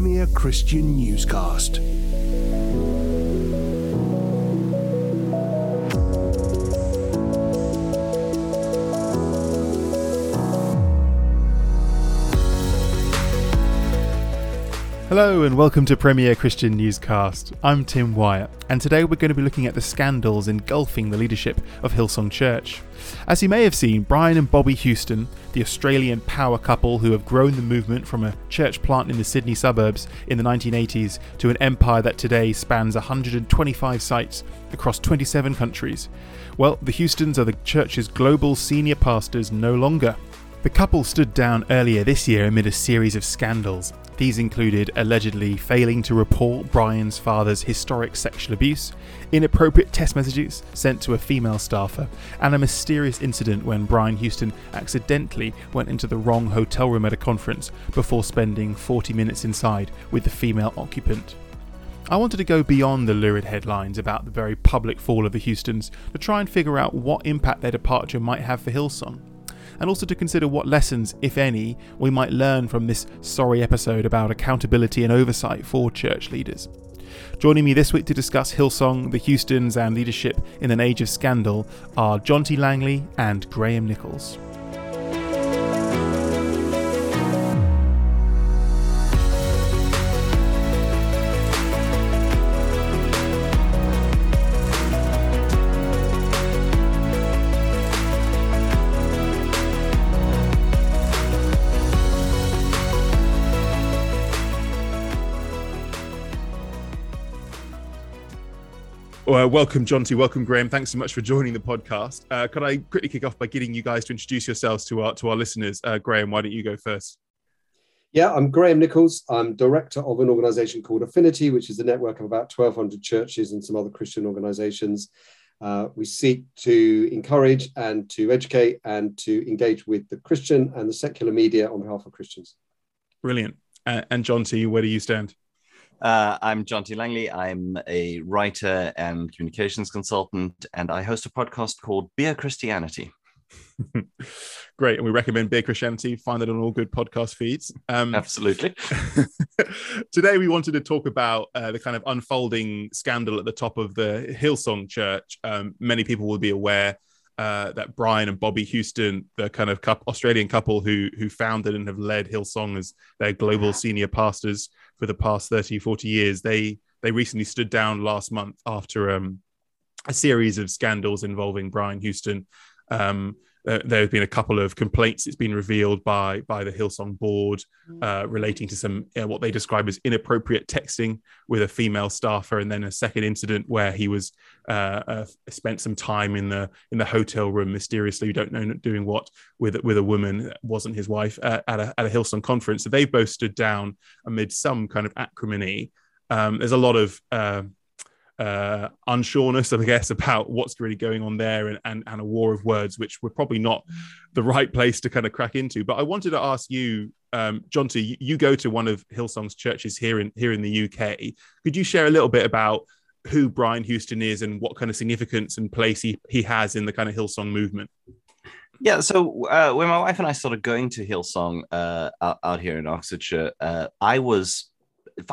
Premier Christian Newscast. Hello and welcome to Premier Christian Newscast. I'm Tim Wyatt, and today we're going to be looking at the scandals engulfing the leadership of Hillsong Church. As you may have seen, Brian and Bobbie Houston, the Australian power couple who have grown the movement from a church plant in the Sydney suburbs in the 1980s to an empire that today spans 125 sites across 27 countries. Well, the Houstons are the church's global senior pastors no longer. The couple stood down earlier this year amid a series of scandals, these included allegedly failing to report Brian's father's historic sexual abuse, inappropriate text messages sent to a female staffer, and a mysterious incident when Brian Houston accidentally went into the wrong hotel room at a conference before spending 40 minutes inside with the female occupant. I wanted to go beyond the lurid headlines about the very public fall of the Houstons to try and figure out what impact their departure might have for Hillsong and also to consider what lessons, if any, we might learn from this sorry episode about accountability and oversight for church leaders. Joining me this week to discuss Hillsong, the Houstons, and leadership in an age of scandal are Jonty Langley and Graham Nicholls. Well, welcome, Jonty. Welcome, Graham. Thanks so much for joining the podcast. Uh, could I quickly kick off by getting you guys to introduce yourselves to our to our listeners? Uh, Graham, why don't you go first? Yeah, I'm Graham Nicholls. I'm director of an organisation called Affinity, which is a network of about 1,200 churches and some other Christian organisations. Uh, we seek to encourage and to educate and to engage with the Christian and the secular media on behalf of Christians. Brilliant. Uh, and Jonty, where do you stand? Uh, I'm Jonty Langley. I'm a writer and communications consultant, and I host a podcast called Beer Christianity. Great. And we recommend Beer Christianity. Find it on all good podcast feeds. Um, Absolutely. today, we wanted to talk about uh, the kind of unfolding scandal at the top of the Hillsong Church. Um, many people will be aware uh, that Brian and Bobbie Houston, the kind of Australian couple who who founded and have led Hillsong as their global senior pastors, for the past 30, 40 years. They they recently stood down last month after um, a series of scandals involving Brian Houston. Um, uh, there have been a couple of complaints. It's been revealed by by the Hillsong board mm. uh, relating to some uh, what they describe as inappropriate texting with a female staffer, and then a second incident where he was uh, uh, spent some time in the in the hotel room mysteriously, we don't know doing what with with a woman that wasn't his wife uh, at a at a Hillsong conference. So they both stood down amid some kind of acrimony. Um, there's a lot of uh, unsureness, I guess, about what's really going on there and, and, and a war of words, which we're probably not the right place to kind of crack into. But I wanted to ask you, um, Jonty, you, you go to one of Hillsong's churches here in here in the UK. Could you share a little bit about who Brian Houston is and what kind of significance and place he, he has in the kind of Hillsong movement? Yeah, so uh, when my wife and I started going to Hillsong uh, out, out, here in Oxfordshire, uh, I was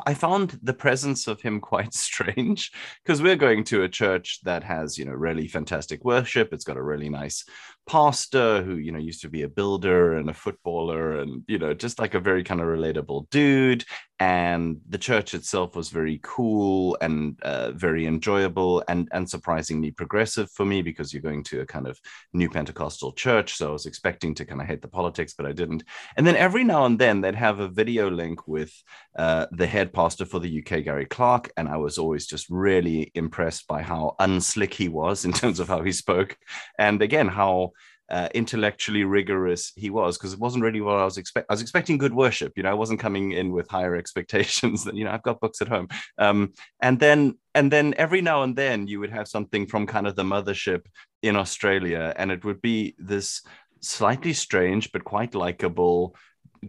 I found the presence of him quite strange because we're going to a church that has, you know, really fantastic worship. It's got a really nice pastor who, you know, used to be a builder and a footballer and, you know, just like a very kind of relatable dude and the church itself was very cool and uh, very enjoyable and and surprisingly progressive for me because you're going to a kind of new Pentecostal church. So I was expecting to kind of hate the politics, but I didn't. And then every now and then they'd have a video link with uh, the head pastor for the UK, Gary Clark, and I was always just really impressed by how unslick he was in terms of how he spoke, and again how uh, intellectually rigorous he was because it wasn't really what I was expecting. I was expecting good worship, you know. I wasn't coming in with higher expectations. That you know, I've got books at home, um, and then and then every now and then you would have something from kind of the mothership in Australia, and it would be this slightly strange but quite likable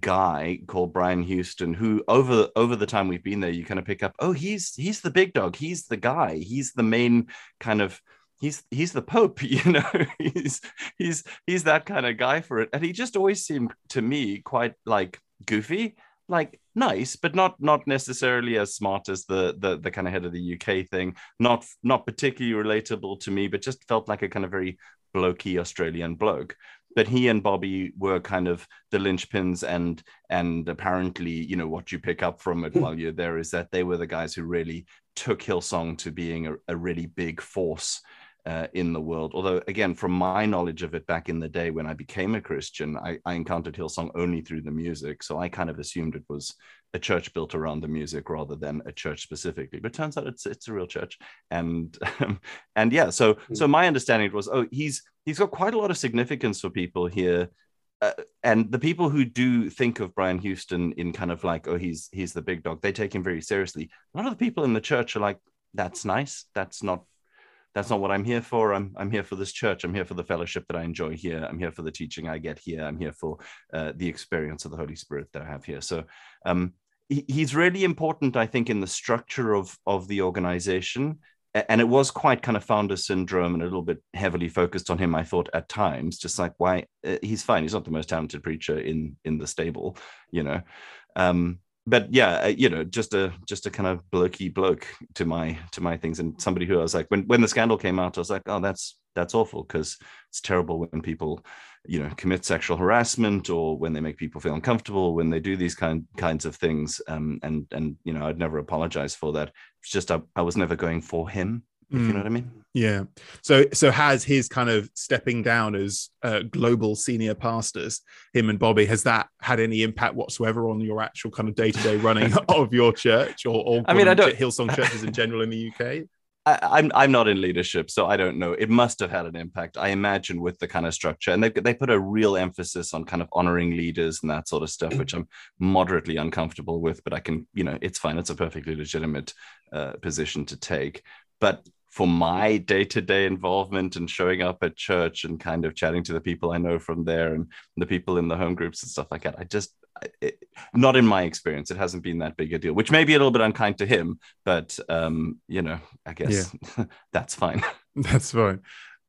guy called Brian Houston who over over the time we've been there you kind of pick up oh he's he's the big dog he's the guy he's the main kind of he's he's the pope you know he's he's he's that kind of guy for it and he just always seemed to me quite like goofy like nice, but not not necessarily as smart as the the the kind of head of the UK thing. Not not particularly relatable to me, but just felt like a kind of very blokey Australian bloke. But he and Bobbie were kind of the linchpins, and and apparently, you know, what you pick up from it hmm. while you're there is that they were the guys who really took Hillsong to being a, a really big force uh, in the world. Although, again, from my knowledge of it back in the day when I became a Christian, I, I, encountered Hillsong only through the music. So I kind of assumed it was a church built around the music rather than a church specifically. But turns out it's it's a real church. And um, and yeah, so hmm. so my understanding was, oh, he's he's got quite a lot of significance for people here. Uh, and the people who do think of Brian Houston in kind of like, oh, he's he's the big dog, they take him very seriously. A lot of the people in the church are like, that's nice. That's not that's not what I'm here for. I'm I'm here for this church. I'm here for the fellowship that I enjoy here. I'm here for the teaching I get here. I'm here for uh, the experience of the Holy Spirit that I have here. So um, he, he's really important, I think, in the structure of of the organization. And it was quite kind of founder syndrome and a little bit heavily focused on him. I thought at times, just like why uh, he's fine. He's not the most talented preacher in in the stable, you know. Um, but yeah, uh, you know, just a just a kind of blokey bloke to my to my things, and somebody who I was like, when when the scandal came out, I was like, oh, that's that's awful because it's terrible when people, you know, commit sexual harassment or when they make people feel uncomfortable when they do these kind kinds of things. Um, and and you know, I'd never apologize for that. It's just I, I was never going for him if mm. you know what I mean. Yeah. So so has his kind of stepping down as uh, global senior pastors, him and Bobbie, has that had any impact whatsoever on your actual kind of day to day running of your church or, or I mean, I don't Hillsong churches in general in the UK? I, am I'm not in leadership, so I don't know. It must have had an impact, I imagine, with the kind of structure, and they they put a real emphasis on kind of honoring leaders and that sort of stuff, which I'm moderately uncomfortable with. But I can, you know, it's fine. It's a perfectly legitimate uh, position to take. But for my day-to-day involvement and showing up at church and kind of chatting to the people I know from there and the people in the home groups and stuff like that. I just it, not in my experience, it hasn't been that big a deal, which may be a little bit unkind to him, but um, you know, I guess yeah. that's fine. That's fine.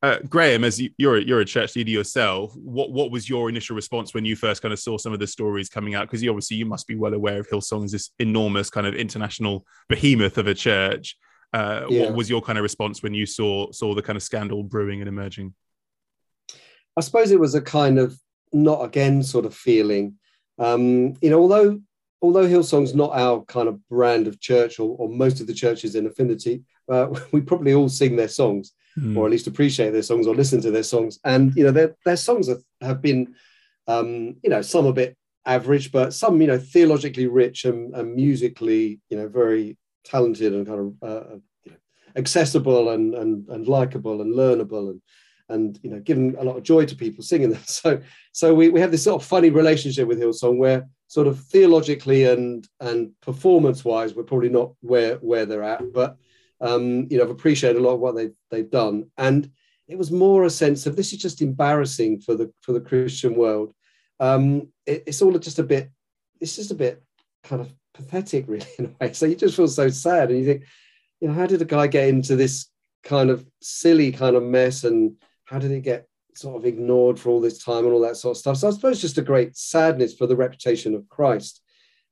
Uh, Graham, as you're you're a church leader yourself, what what was your initial response when you first kind of saw some of the stories coming out? Because you obviously you must be well aware of Hillsong as this enormous kind of international behemoth of a church. Uh, yeah. What was your kind of response when you saw saw the kind of scandal brewing and emerging? I suppose it was a kind of not again sort of feeling. Um, you know, although although Hillsong's not our kind of brand of church, or, or most of the churches in Affinity, uh, we probably all sing their songs, mm. or at least appreciate their songs, or listen to their songs. And you know, their their songs have, have been, um, you know, some a bit average, but some you know theologically rich and, and musically, you know, very talented and kind of uh, you know, accessible and and, and likable and learnable and and you know giving a lot of joy to people singing them. So so we, we have this sort of funny relationship with Hillsong where sort of theologically and and performance wise we're probably not where where they're at, but um, you know I've appreciated a lot of what they've they've done and it was more a sense of this is just embarrassing for the for the Christian world. Um, it, it's all just a bit. It's just a bit kind of pathetic, really, in a way. So you just feel so sad, and you think, you know, how did a guy get into this kind of silly kind of mess, and how did it get sort of ignored for all this time and all that sort of stuff? So I suppose just a great sadness for the reputation of Christ,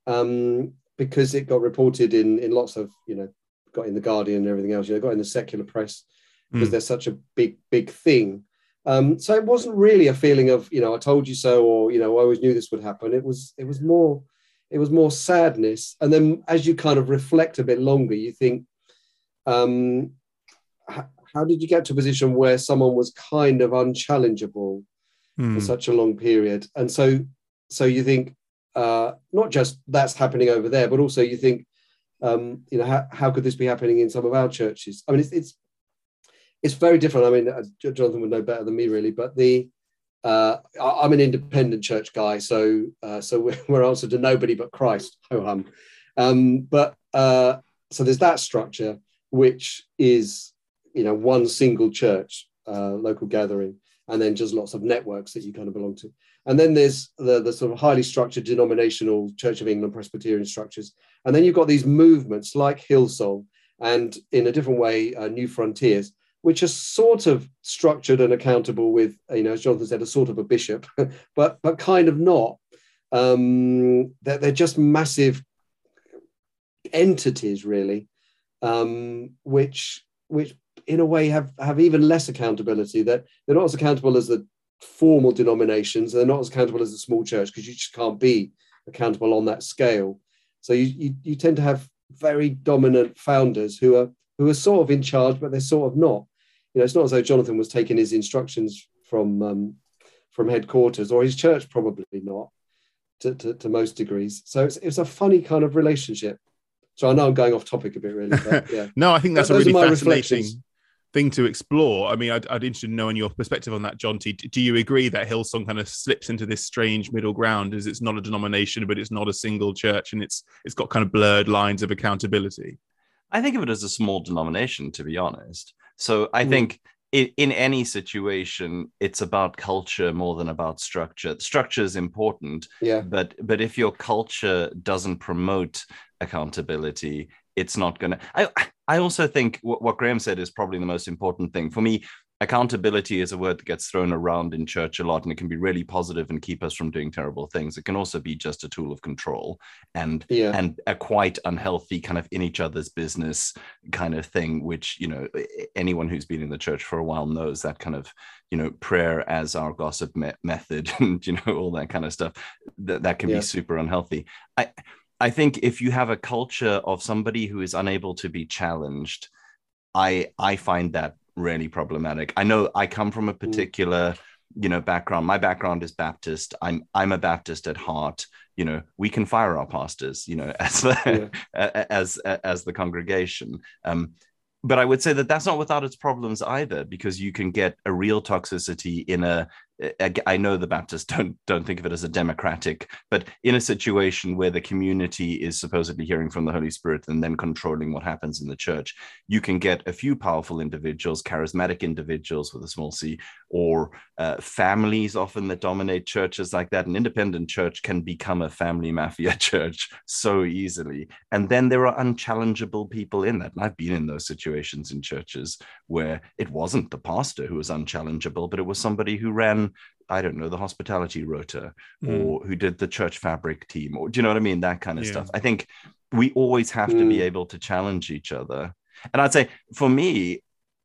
um, because it got reported in in lots of, you know, got in the Guardian and everything else. You know, got in the secular press because mm. they're such a big, big thing. Um, so it wasn't really a feeling of, you know, I told you so, or you know, I always knew this would happen. It was, it was more it was more sadness. And then as you kind of reflect a bit longer, you think, um, how did you get to a position where someone was kind of unchallengeable mm. for such a long period? And so, so you think, uh, not just that's happening over there, but also you think, um, you know, how, how could this be happening in some of our churches? I mean, it's, it's, it's very different. I mean, uh, Jonathan would know better than me, really, but the uh, I'm an independent church guy, so uh, so we're, we're answered to nobody but Christ. Ho hum. Um, but uh, so there's that structure, which is you know one single church, uh, local gathering, and then just lots of networks that you kind of belong to. And then there's the, the sort of highly structured denominational Church of England Presbyterian structures. And then you've got these movements like Hillsong and in a different way, uh, New Frontiers, which are sort of structured and accountable with, you know, as Jonathan said, a sort of a bishop, but but kind of not. Um, they're, they're just massive entities, really, um, which which in a way have have even less accountability. That they're not as accountable as the formal denominations. They're not as accountable as the small church because you just can't be accountable on that scale. So you, you you tend to have very dominant founders who are who are sort of in charge, but they're sort of not. You know, it's not as though Jonathan was taking his instructions from um, from headquarters, or his church probably not to, to, to most degrees. So it's, it's a funny kind of relationship. So I know I'm going off topic a bit, really. But yeah. no, I think that's a really fascinating thing to explore. I mean, I'd, I'd interested in knowing your perspective on that, Jonty Do you agree that Hillsong kind of slips into this strange middle ground? As it's not a denomination, but it's not a single church, and it's it's got kind of blurred lines of accountability. I think of it as a small denomination, to be honest. So I Mm. think in, in any situation, it's about culture more than about structure. Structure is important, Yeah. but but if your culture doesn't promote accountability, it's not gonna. I I also think what, what Graham said is probably the most important thing for me. Accountability is a word that gets thrown around in church a lot, and it can be really positive and keep us from doing terrible things. It can also be just a tool of control and Yeah. and a quite unhealthy kind of in each other's business kind of thing which you know anyone who's been in the church for a while knows that kind of you know prayer as our gossip me- method and you know all that kind of stuff that, that can Yeah. be super unhealthy i i think if you have a culture of somebody who is unable to be challenged i i find that really problematic. I know i come from a particular you know background. My background is baptist. I'm i'm a baptist at heart. You know we can fire our pastors you know as the, Yeah. as as the congregation. Um but i would say that that's not without its problems either because you can get a real toxicity in a I- know the Baptists don't don't think of it as a democratic, but in a situation where the community is supposedly hearing from the Holy Spirit and then controlling what happens in the church, you can get a few powerful individuals, charismatic individuals with a small c, or uh, families often that dominate churches like that. An independent church can become a family mafia church so easily, and then there are unchallengeable people in that. And I've been in those situations in churches where it wasn't the pastor who was unchallengeable, but it was somebody who ran I don't know, the hospitality rota Mm. or who did the church fabric team, or do you know what I mean? That kind of Yeah. stuff. I think we always have to be Mm. able to challenge each other. And I'd say for me,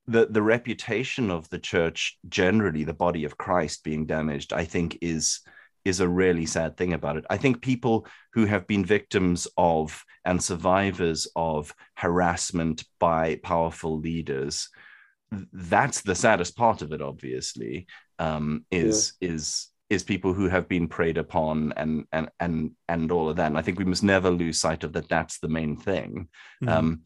the, the reputation of the church generally, the body of Christ being damaged, I think is is a really sad thing about it. I think people who have been victims of and survivors of harassment by powerful leaders, that's the saddest part of it, obviously um, is is is people who have been preyed upon and and and and all of that. And I think we must never lose sight of that. That's the main thing. Mhm. Um,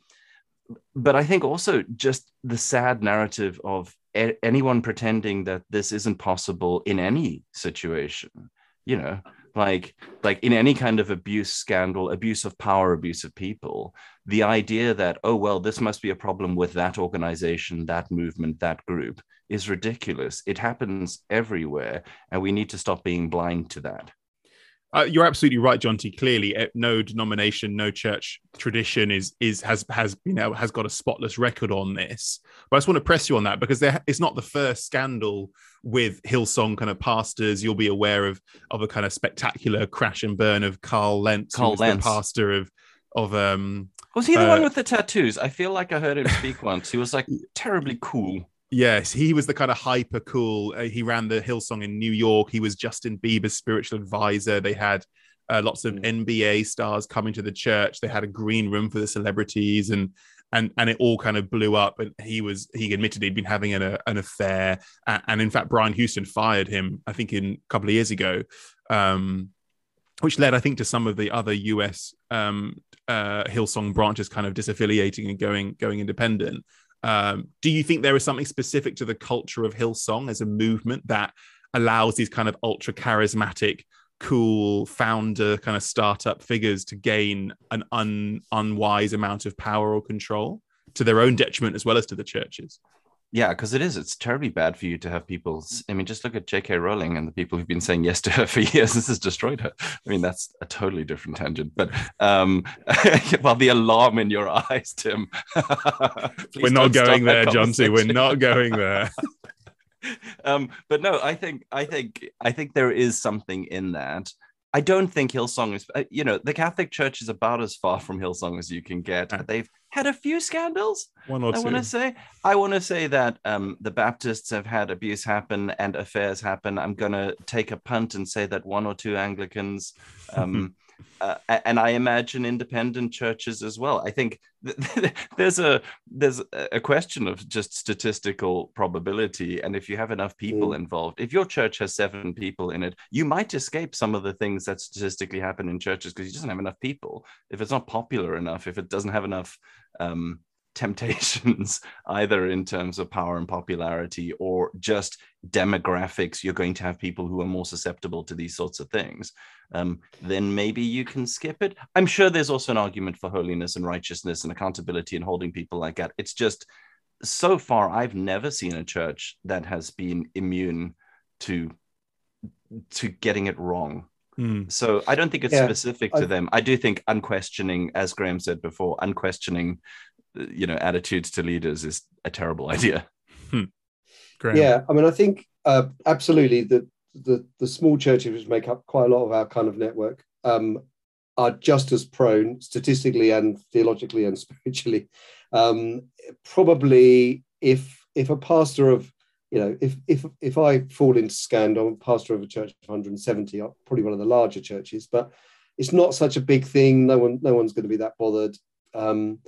but I think also just the sad narrative of a- anyone pretending that this isn't possible in any situation. You know, like like in any kind of abuse scandal, abuse of power, abuse of people. The idea that oh well, this must be a problem with that organization, that movement, that group is ridiculous. It happens everywhere, and we need to stop being blind to that. Uh, you're absolutely right, Jonty Clearly, eh, no denomination, no church tradition is is has has been able, has got a spotless record on this. But I just want to press you on that because there, it's not the first scandal with Hillsong kind of pastors. You'll be aware of of a kind of spectacular crash and burn of Carl Lentz, Carl Lentz. the pastor of of um Was he the Uh, one with the tattoos? I feel like I heard him speak once. He was like terribly cool. Yes, he was the kind of hyper cool. Uh, he ran the Hillsong in New York. He was Justin Bieber's spiritual advisor. They had uh, lots of Mm. NBA stars coming to the church. They had a green room for the celebrities, and and and it all kind of blew up. And he was he admitted he'd been having an, uh, an affair, and, and in fact, Brian Houston fired him. I think in a couple of years ago. Um, which led, I think, to some of the other US um, uh, Hillsong branches kind of disaffiliating and going going independent. Um, do you think there is something specific to the culture of Hillsong as a movement that allows these kind of ultra charismatic, cool founder kind of startup figures to gain an un, unwise amount of power or control to their own detriment as well as to the churches? Yeah, because it is. It's terribly bad for you to have people. I mean, just look at J.K. Rowling and the people who've been saying yes to her for years. This has destroyed her. I mean, that's a totally different tangent. But um, well, the alarm in your eyes, Tim. We're not going there, Jonty We're not going there. um, but no, I think I think I think there is something in that. I don't think Hillsong is, uh, you know, the Catholic Church is about as far from Hillsong as you can get. They've had a few scandals. One or I two. want to say, I want to say that um, the Baptists have had abuse happen and affairs happen. I'm going to take a punt and say that one or two Anglicans, um, uh, and I imagine independent churches as well. I think th- there's a there's a question of just statistical probability, and if you have enough people Mm. involved, if your church has seven people in it, you might escape some of the things that statistically happen in churches because you just don't have enough people. If it's not popular enough, if it doesn't have enough um, temptations, either in terms of power and popularity or just demographics, you're going to have people who are more susceptible to these sorts of things. Um, then maybe you can skip it. I'm sure there's also an argument for holiness and righteousness and accountability and holding people like that. It's just so far, I've never seen a church that has been immune to to getting it wrong. Mm. So I don't think it's Yeah, specific to I- them. I do think unquestioning, as Graham said before, unquestioning, you know, attitudes to leaders is a terrible idea. Graham. Yeah, I mean, I think uh, absolutely the, the the small churches which make up quite a lot of our kind of network um, are just as prone statistically and theologically and spiritually. Um, probably, if if a pastor of you know, if if if I fall into scandal, I'm a pastor of a church of 170, uh, probably one of the larger churches, but it's not such a big thing. No one no one's going to be that bothered. Um,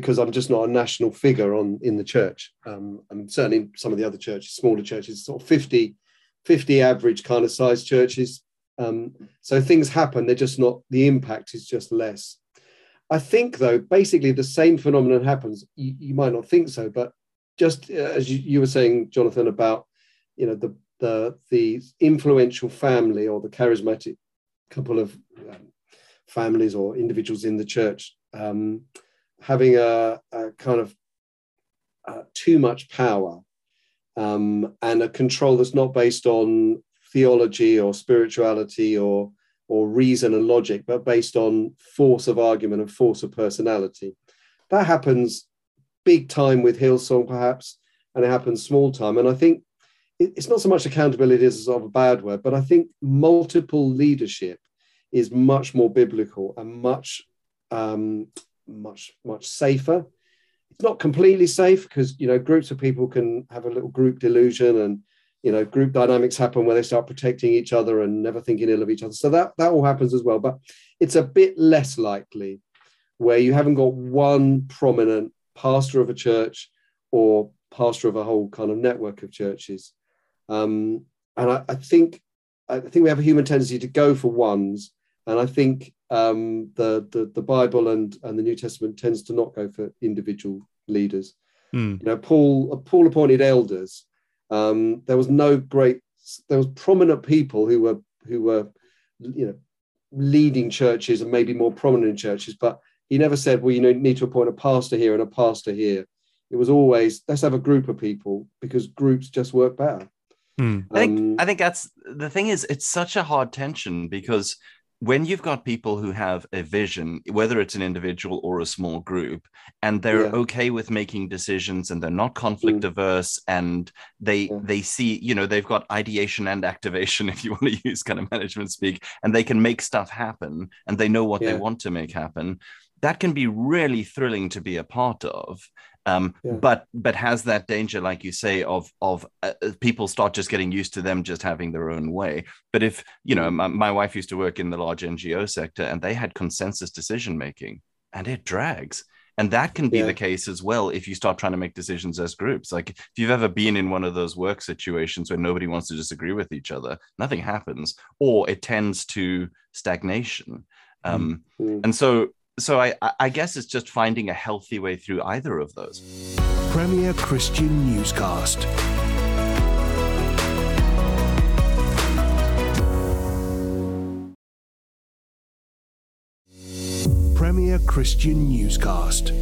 because I'm just not a national figure on in the church. Um, and certainly some of the other churches, smaller churches, sort of 50, 50 average kind of size churches. Um, so things happen, they're just not, the impact is just less. I think, though, basically the same phenomenon happens. You, you might not think so, but just uh, as you, you were saying, Jonathan, about you know the the the influential family or the charismatic couple of um, families or individuals in the church um, having a, a kind of uh, too much power um, and a control that's not based on theology or spirituality or or reason and logic, but based on force of argument and force of personality. That happens big time with Hillsong, perhaps, and it happens small time. And I think it's not so much accountability as sort of a bad word, but I think multiple leadership is much more biblical and much um, much much safer. It's not completely safe because you know groups of people can have a little group delusion and you know group dynamics happen where they start protecting each other and never thinking ill of each other. So that that all happens as well, but it's a bit less likely where you haven't got one prominent pastor of a church or pastor of a whole kind of network of churches. Um, and I, I think I think we have a human tendency to go for ones, and I think um, the, the the Bible and and the New Testament tends to not go for individual leaders. Mm. You know, Paul Paul appointed elders. Um, there was no great there was prominent people who were who were you know leading churches and maybe more prominent churches, but he never said, well, you know, need to appoint a pastor here and a pastor here. It was always let's have a group of people because groups just work better. Mm. I think Um, I think that's the thing is it's such a hard tension because when you've got people who have a vision, whether it's an individual or a small group, and they're Yeah. okay with making decisions and they're not conflict mm. averse and they Yeah. they see, you know, they've got ideation and activation, if you want to use kind of management speak, and they can make stuff happen and they know what they want to make happen. That can be really thrilling to be a part of. Um, Yeah. but but has that danger, like you say, of of uh, uh, people start just getting used to them just having their own way. But if you know, my, my wife used to work in the large NGO sector, and they had consensus decision making, and it drags. And that can be Yeah. the case as well if you start trying to make decisions as groups. Like if you've ever been in one of those work situations where nobody wants to disagree with each other, nothing happens, or it tends to stagnation. Um, Mm. and so, so I, I- I guess it's just finding a healthy way through either of those. Premier Christian Newscast. Premier Christian Newscast.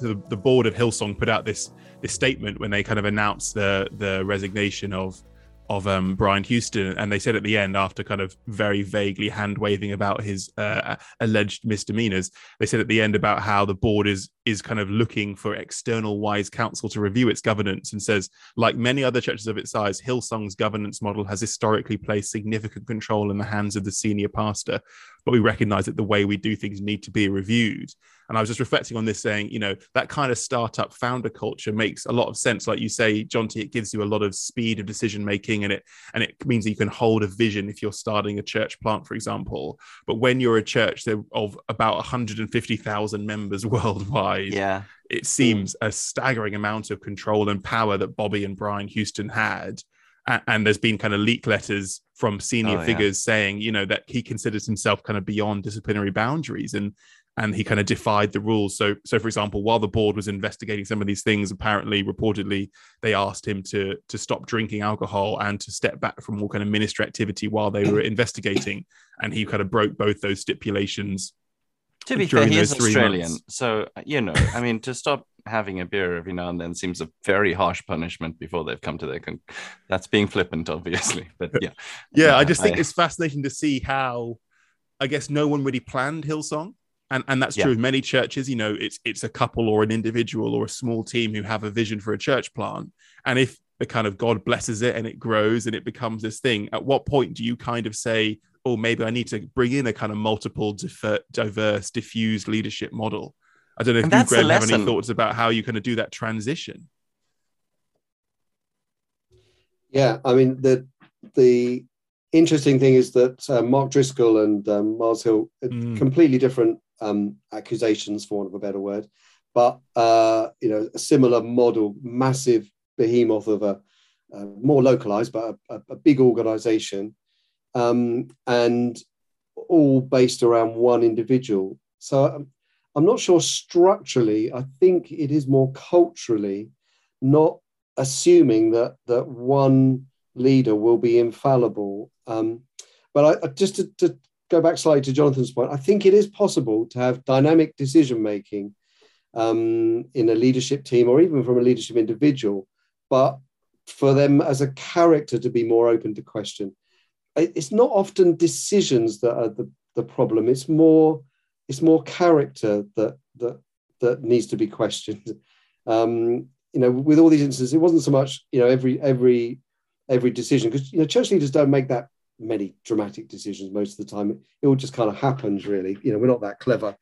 the, the board of Hillsong put out this this statement when they kind of announced the the resignation of of um, Brian Houston, and they said at the end, after kind of very vaguely hand waving about his uh, alleged misdemeanors, they said at the end about how the board is is kind of looking for external wise counsel to review its governance, and says, like many other churches of its size, Hillsong's governance model has historically placed significant control in the hands of the senior pastor, but we recognise that the way we do things need to be reviewed. And I was just reflecting on this, saying, you know, that kind of startup founder culture makes a lot of sense. Like you say, Jonty, it gives you a lot of speed of decision making, and it and it means that you can hold a vision if you're starting a church plant, for example. But when you're a church of about 150,000 members worldwide, yeah, it seems a staggering amount of control and power that Bobbie and Brian Houston had and there's been kind of leak letters from senior oh, figures yeah. saying you know that he considers himself kind of beyond disciplinary boundaries and and he kind of defied the rules. So, so for example, while the board was investigating some of these things, apparently, reportedly, they asked him to to stop drinking alcohol and to step back from all kind of ministry activity while they were investigating, and he kind of broke both those stipulations. To be fair, he is Australian, months. so you know, I mean, to stop having a beer every now and then seems a very harsh punishment before they've come to their con- that's being flippant obviously but yeah yeah uh, i just think I, it's fascinating to see how i guess no one really planned hillsong and and that's yeah. true of many churches you know it's it's a couple or an individual or a small team who have a vision for a church plant and if the kind of god blesses it and it grows and it becomes this thing at what point do you kind of say oh maybe i need to bring in a kind of multiple differ, diverse diffused leadership model i don't know if and you graham have any thoughts about how you kind of do that transition yeah i mean the the interesting thing is that uh, mark driscoll and um, mars hill mm. completely different um, accusations, for want of a better word. But uh, you know, a similar model, massive behemoth of a uh, more localized, but a, a big organization, um, and all based around one individual. So um, I'm not sure structurally. I think it is more culturally, not assuming that that one leader will be infallible. Um, but I, just to, to, go back slightly to Jonathan's point, I think it is possible to have dynamic decision making um, in a leadership team or even from a leadership individual, but for them as a character to be more open to question. It's not often decisions that are the, the problem. It's more it's more character that that that needs to be questioned. Um, you know, with all these instances, it wasn't so much you know every every every decision because you know church leaders don't make that many dramatic decisions most of the time. It all just kind of happens, really. You know, we're not that clever.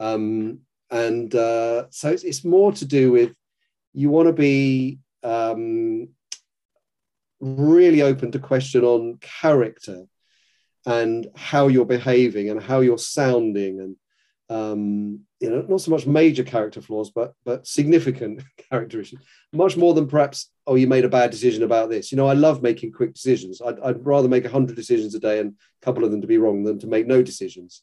Um, and uh, so it's, it's, more to do with you want to be um, really open to question on character and how you're behaving and how you're sounding and um, you know, not so much major character flaws, but but significant character issues. Much more than perhaps, oh, you made a bad decision about this. You know, I love making quick decisions. I'd, I'd rather make hundred decisions a day and a couple of them to be wrong than to make no decisions.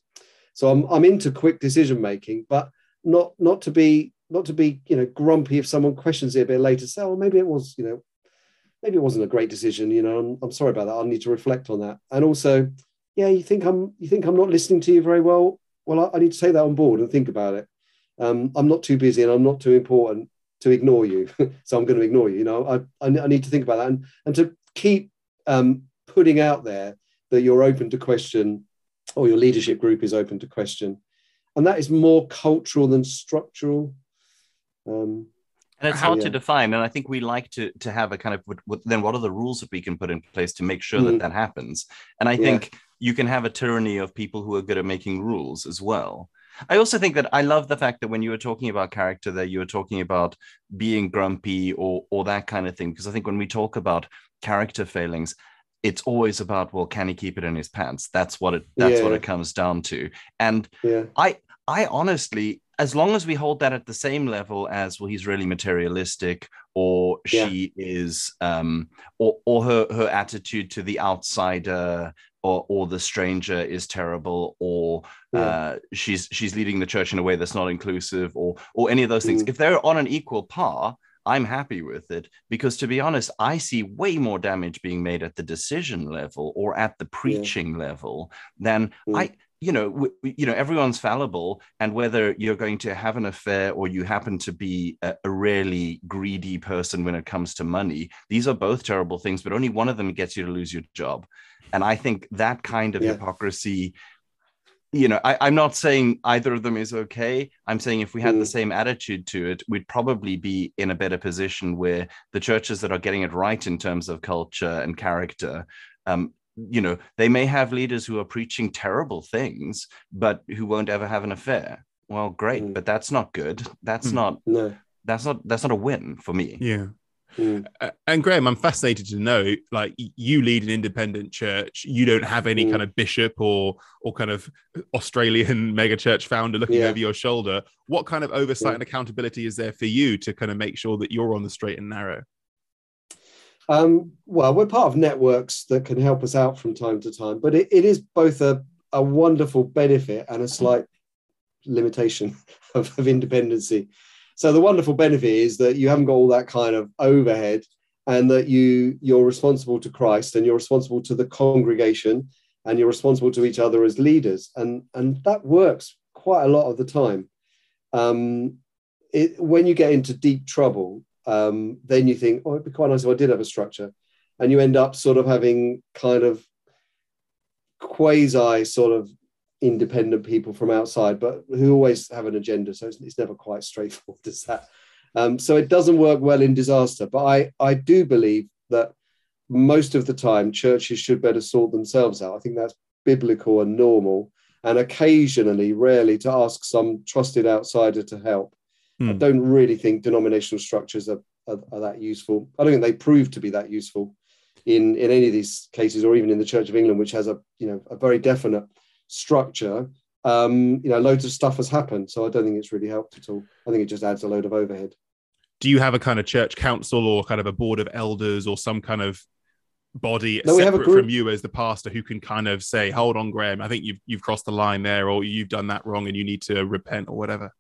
So I'm I'm into quick decision making, but not not to be not to be you know grumpy if someone questions it a bit later. Say, oh, maybe it was you know, maybe it wasn't a great decision. You know, I'm, I'm sorry about that. I'll need to reflect on that. And also, yeah, you think I'm you think I'm not listening to you very well well, I, I, need to take that on board and think about it. Um, I'm not too busy and I'm not too important to ignore you, so I'm going to ignore you. You know, I, I, I need to think about that and and to keep um, putting out there that you're open to question, or your leadership group is open to question, and that is more cultural than structural. Um, and it's hard yeah. to define and i think we like to to have a kind of then what are the rules that we can put in place to make sure mm. that that happens and i yeah. think you can have a tyranny of people who are good at making rules as well. I also think that I love the fact that when you were talking about character that you were talking about being grumpy or or that kind of thing. Because I think when we talk about character failings, it's always about well, can he keep it in his pants? That's what it that's yeah. what it comes down to. And yeah. I I honestly, as long as we hold that at the same level as well, he's really materialistic, or she yeah. is, um, or or her her attitude to the outsider, or, or the stranger is terrible or yeah. uh, she's she's leading the church in a way that's not inclusive or or any of those things mm. if they're on an equal par i'm happy with it because to be honest i see way more damage being made at the decision level or at the preaching yeah. level than mm. i you know, w- you know, everyone's fallible, and whether you're going to have an affair or you happen to be a, a, really greedy person when it comes to money, these are both terrible things. But only one of them gets you to lose your job, and I think that kind of yeah. hypocrisy. You know, I, am not saying either of them is okay. I'm saying if we had mm. the same attitude to it, we'd probably be in a better position where the churches that are getting it right in terms of culture and character um, you know they may have leaders who are preaching terrible things but who won't ever have an affair well great mm. but that's not good that's mm. not no. that's not that's not a win for me yeah mm. and graham i'm fascinated to know like you lead an independent church you don't have any mm. kind of bishop or or kind of australian mega church founder looking yeah. over your shoulder what kind of oversight mm. and accountability is there for you to kind of make sure that you're on the straight and narrow um, well, we're part of networks that can help us out from time to time, but it, it is both a, a wonderful benefit and a slight limitation of, of independency. So the wonderful benefit is that you haven't got all that kind of overhead and that you you're responsible to Christ and you're responsible to the congregation and you're responsible to each other as leaders and and that works quite a lot of the time um, it, when you get into deep trouble um, then you think, oh, it'd be quite nice if I did have a structure. And you end up sort of having kind of quasi sort of independent people from outside, but who always have an agenda. So it's, it's never quite straightforward as that. Um, so it doesn't work well in disaster. But I, I do believe that most of the time churches should better sort themselves out. I think that's biblical and normal. And occasionally, rarely, to ask some trusted outsider to help. Mm. I hmm. don't really think denominational structures are, are, are, that useful. I don't think they prove to be that useful in, in any of these cases, or even in the Church of England, which has a you know a very definite structure. Um, you know, loads of stuff has happened, so I don't think it's really helped at all. I think it just adds a load of overhead. Do you have a kind of church council or kind of a board of elders or some kind of body no, separate from you as the pastor who can kind of say, "Hold on, Graham, I think you've you've crossed the line there, or you've done that wrong, and you need to repent or whatever."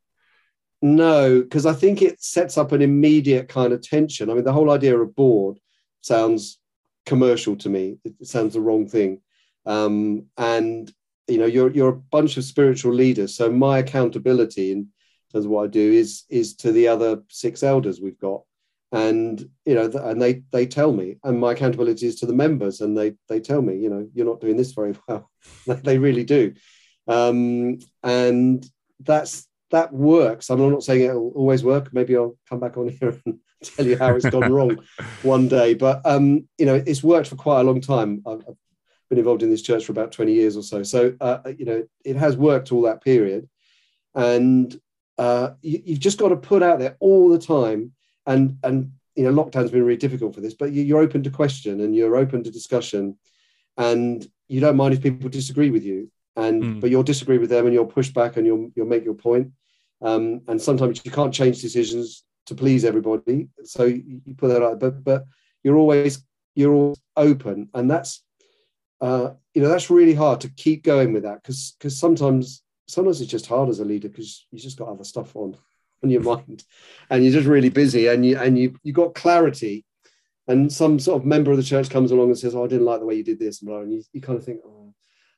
No, because I think it sets up an immediate kind of tension. I mean, the whole idea of board sounds commercial to me. It sounds the wrong thing. Um, and you know, you're you're a bunch of spiritual leaders. So my accountability in terms of what I do is is to the other six elders we've got. And you know, and they they tell me, and my accountability is to the members, and they they tell me, you know, you're not doing this very well. they really do. Um, and that's that works. I'm not saying it'll always work. Maybe I'll come back on here and tell you how it's gone wrong one day. But um, you know, it's worked for quite a long time. I've, I've, been involved in this church for about 20 years or so. So uh, you know, it has worked all that period, and uh, you, you've just got to put out there all the time. And and you know, lockdown's been really difficult for this, but you're open to question and you're open to discussion, and you don't mind if people disagree with you and mm. but you'll disagree with them and you'll push back and you'll you'll make your point. Um, and sometimes you can't change decisions to please everybody, so you, put that out. But but you're always you're always open, and that's uh, you know that's really hard to keep going with that because because sometimes sometimes it's just hard as a leader because you just got other stuff on on your mind. And you're just really busy and you and you you got clarity. And some sort of member of the church comes along and says oh i didn't like the way you did this and you, you kind of think oh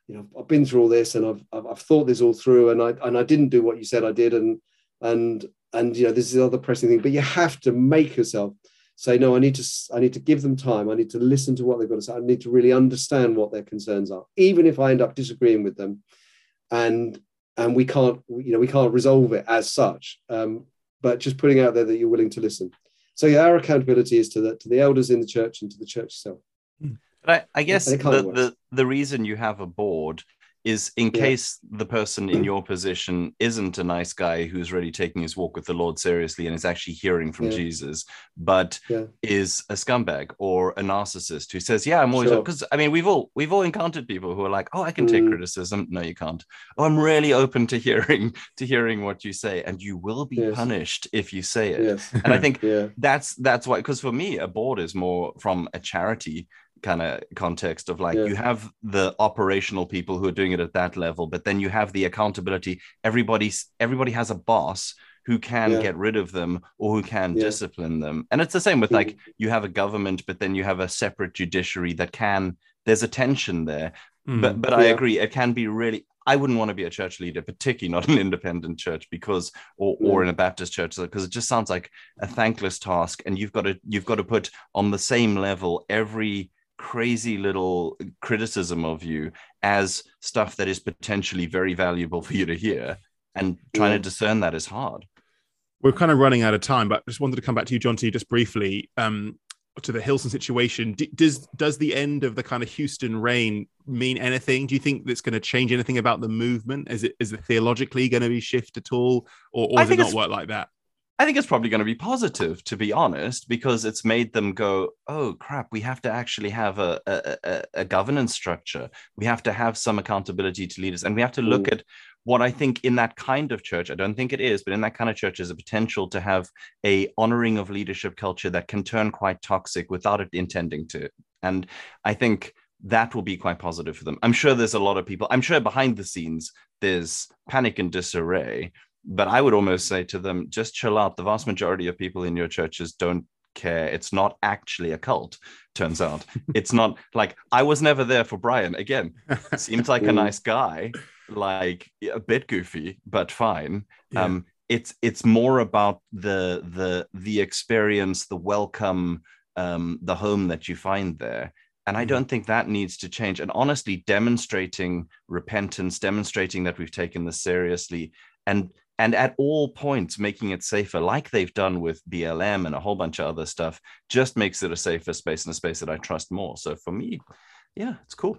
you know I've been through all this and I've, I've, thought this all through and I and I didn't do what you said I did and and and you know this is the other pressing thing but you have to make yourself say no I need to I need to give them time I need to listen to what they've got to say I need to really understand what their concerns are even if I end up disagreeing with them and and we can't you know we can't resolve it as such um, but just putting out there that you're willing to listen so yeah, our accountability is to the to the elders in the church and to the church itself. Mm. But I, I guess the, the, the reason you have a board is in yeah. case the person in your position isn't a nice guy who's really taking his walk with the Lord seriously and is actually hearing from yeah. Jesus, but yeah. is a scumbag or a narcissist who says, "Yeah, I'm always," because sure. I mean, we've all we've all encountered people who are like, "Oh, I can take mm. criticism." No, you can't. Oh, I'm really open to hearing to hearing what you say, and you will be yes. punished if you say it. Yes. And I think that's that's why, because for me, a board is more from a charity kind of context of like yeah. you have the operational people who are doing it at that level but then you have the accountability everybody's everybody has a boss who can yeah. get rid of them or who can yeah. discipline them and it's the same with like mm. you have a government but then you have a separate judiciary that can there's a tension there mm. but but i agree it can be really I wouldn't want to be a church leader, particularly not an independent church, because or or in a Baptist church, because it just sounds like a thankless task, and you've got to you've got to put on the same level every crazy little criticism of you as stuff that is potentially very valuable for you to hear, and trying to discern that is hard. We're kind of running out of time, but I just wanted to come back to you, Jonty, just briefly. Um, to the Hillsong situation. D- does does the end of the kind of Houston reign mean anything? Do you think that's going to change anything about the movement? Is it is it theologically going to be shift at all, or, or does it not work like that? I think it's probably going to be positive, to be honest, because it's made them go, "Oh crap, we have to actually have a a, a governance structure. We have to have some accountability to leaders, and we have to look mm. at what I think in that kind of church, I don't think it is, but in that kind of church is a potential to have a honoring of leadership culture that can turn quite toxic without it intending to. And I think that will be quite positive for them. I'm sure there's a lot of people, I'm sure behind the scenes there's panic and disarray, but I would almost say to them, just chill out. The vast majority of people in your churches don't care. It's not actually a cult, turns out. it's not like I was never there for Brian. Again, seems like a nice guy like a bit goofy, but fine. Yeah. Um, it's it's more about the the the experience, the welcome, um, the home that you find there. And I mm-hmm. don't think that needs to change. And honestly, demonstrating repentance, demonstrating that we've taken this seriously, and and at all points making it safer, like they've done with BLM and a whole bunch of other stuff, just makes it a safer space and a space that I trust more. So for me, yeah, it's cool.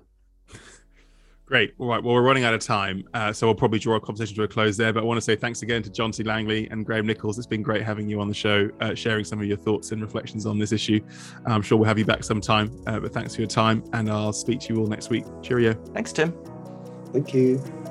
Great. All right. Well, we're running out of time, uh, so we'll probably draw our conversation to a close there. But I want to say thanks again to Jonty Langley and Graham Nicholls. It's been great having you on the show, uh, sharing some of your thoughts and reflections on this issue. I'm sure we'll have you back sometime. Uh, but thanks for your time, and I'll speak to you all next week. Cheerio. Thanks, Tim. Thank you.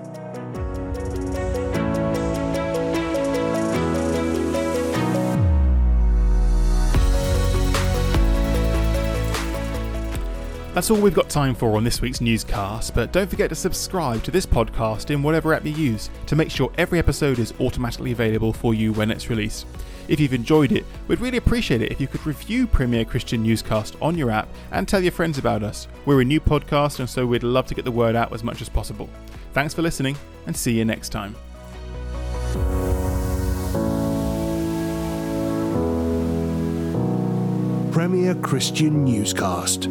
That's all we've got time for on this week's newscast, but don't forget to subscribe to this podcast in whatever app you use to make sure every episode is automatically available for you when it's released. If you've enjoyed it, we'd really appreciate it if you could review Premier Christian Newscast on your app and tell your friends about us. We're a new podcast, and so we'd love to get the word out as much as possible. Thanks for listening, and see you next time. Premier Christian Newscast.